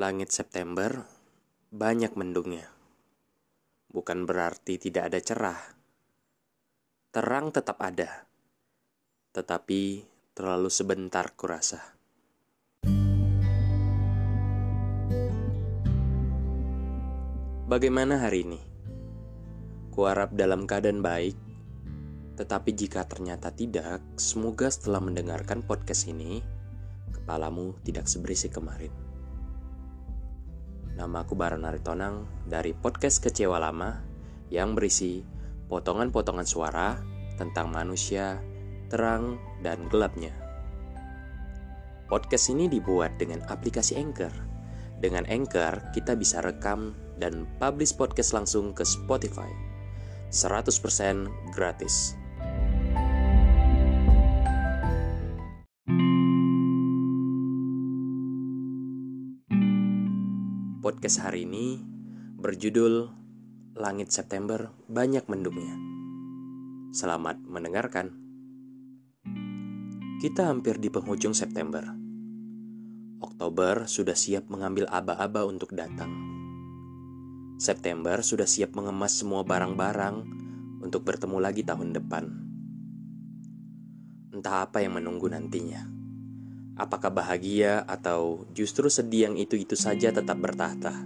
Langit September banyak mendungnya. Bukan berarti tidak ada cerah. Terang tetap ada. Tetapi terlalu sebentar kurasa. Bagaimana hari ini? Kuharap dalam keadaan baik. Tetapi jika ternyata tidak, semoga setelah mendengarkan podcast ini, kepalamu tidak seberisik kemarin. Nama aku Baran Aritonang dari podcast Kecewa Lama yang berisi potongan-potongan suara tentang manusia, terang, dan gelapnya. Podcast ini dibuat dengan aplikasi Anchor. Dengan Anchor, kita bisa rekam dan publish podcast langsung ke Spotify. 100% gratis. Podcast hari ini berjudul Langit September Banyak Mendungnya. Selamat mendengarkan. Kita hampir di penghujung September. Oktober sudah siap mengambil aba-aba untuk datang. September sudah siap mengemas semua barang-barang untuk bertemu lagi tahun depan. Entah apa yang menunggu nantinya. Apakah bahagia atau justru sedih yang itu-itu saja tetap bertahta?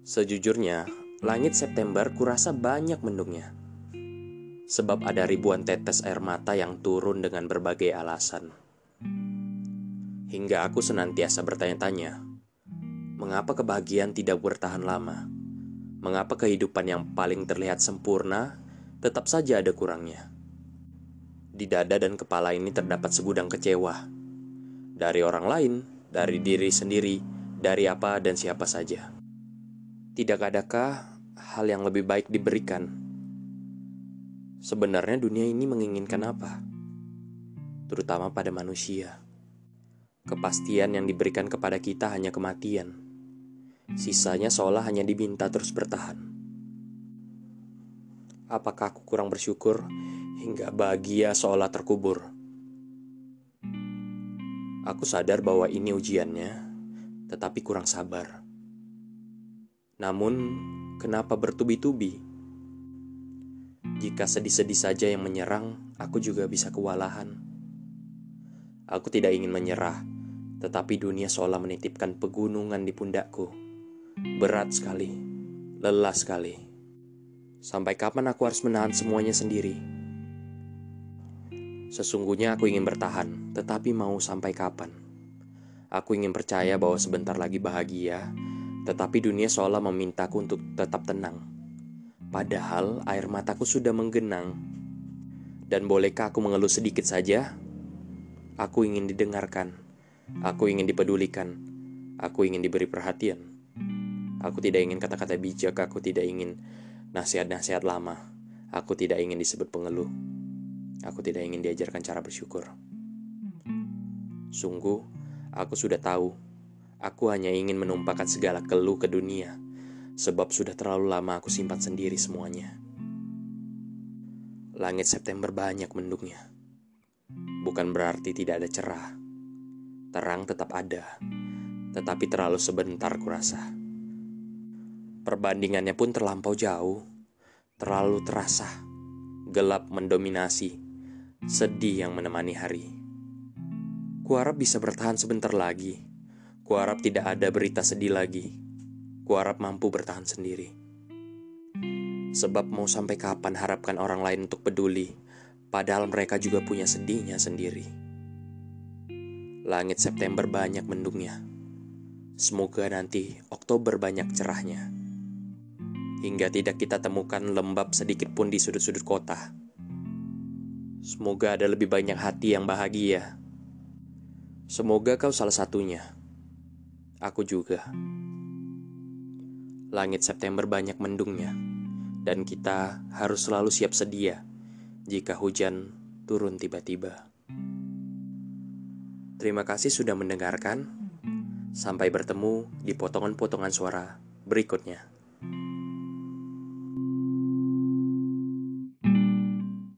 Sejujurnya, langit September kurasa banyak mendungnya. Sebab ada ribuan tetes air mata yang turun dengan berbagai alasan. Hingga aku senantiasa bertanya-tanya, mengapa kebahagiaan tidak bertahan lama? Mengapa kehidupan yang paling terlihat sempurna tetap saja ada kurangnya? Di dada dan kepala ini terdapat segudang kecewa. Dari orang lain, dari diri sendiri, dari apa dan siapa saja. Tidak adakah hal yang lebih baik diberikan? Sebenarnya dunia ini menginginkan apa? Terutama pada manusia. Kepastian yang diberikan kepada kita hanya kematian. Sisanya seolah hanya diminta terus bertahan. Apakah aku kurang bersyukur hingga bahagia seolah terkubur. Aku sadar bahwa ini ujiannya, tetapi kurang sabar. Namun, kenapa bertubi-tubi? Jika sedih-sedih saja yang menyerang, aku juga bisa kewalahan. Aku tidak ingin menyerah, tetapi dunia seolah menitipkan pegunungan di pundakku. Berat sekali, lelah sekali. Sampai kapan aku harus menahan semuanya sendiri? Sesungguhnya aku ingin bertahan, tetapi mau sampai kapan? Aku ingin percaya bahwa sebentar lagi bahagia, tetapi dunia seolah memintaku untuk tetap tenang. Padahal air mataku sudah menggenang. Dan bolehkah aku mengeluh sedikit saja? Aku ingin didengarkan. Aku ingin dipedulikan. Aku ingin diberi perhatian. Aku tidak ingin kata-kata bijak, aku tidak ingin nasihat-nasihat lama. Aku tidak ingin disebut pengeluh. Aku tidak ingin diajarkan cara bersyukur. Sungguh, aku sudah tahu. Aku hanya ingin menumpahkan segala keluh ke dunia, sebab sudah terlalu lama aku simpan sendiri semuanya. Langit September banyak mendungnya. Bukan berarti tidak ada cerah. Terang tetap ada, tetapi terlalu sebentar kurasa. Perbandingannya pun terlampau jauh, terlalu terasa, gelap mendominasi sedih yang menemani hari. Kuharap bisa bertahan sebentar lagi. Kuharap tidak ada berita sedih lagi. Kuharap mampu bertahan sendiri. Sebab mau sampai kapan harapkan orang lain untuk peduli, padahal mereka juga punya sedihnya sendiri. Langit September banyak mendungnya. Semoga nanti Oktober banyak cerahnya. Hingga tidak kita temukan lembab sedikit pun di sudut-sudut kota Semoga ada lebih banyak hati yang bahagia. Semoga kau salah satunya. Aku juga. Langit September banyak mendungnya, dan kita harus selalu siap sedia jika hujan turun tiba-tiba. Terima kasih sudah mendengarkan. Sampai bertemu di potongan-potongan suara berikutnya.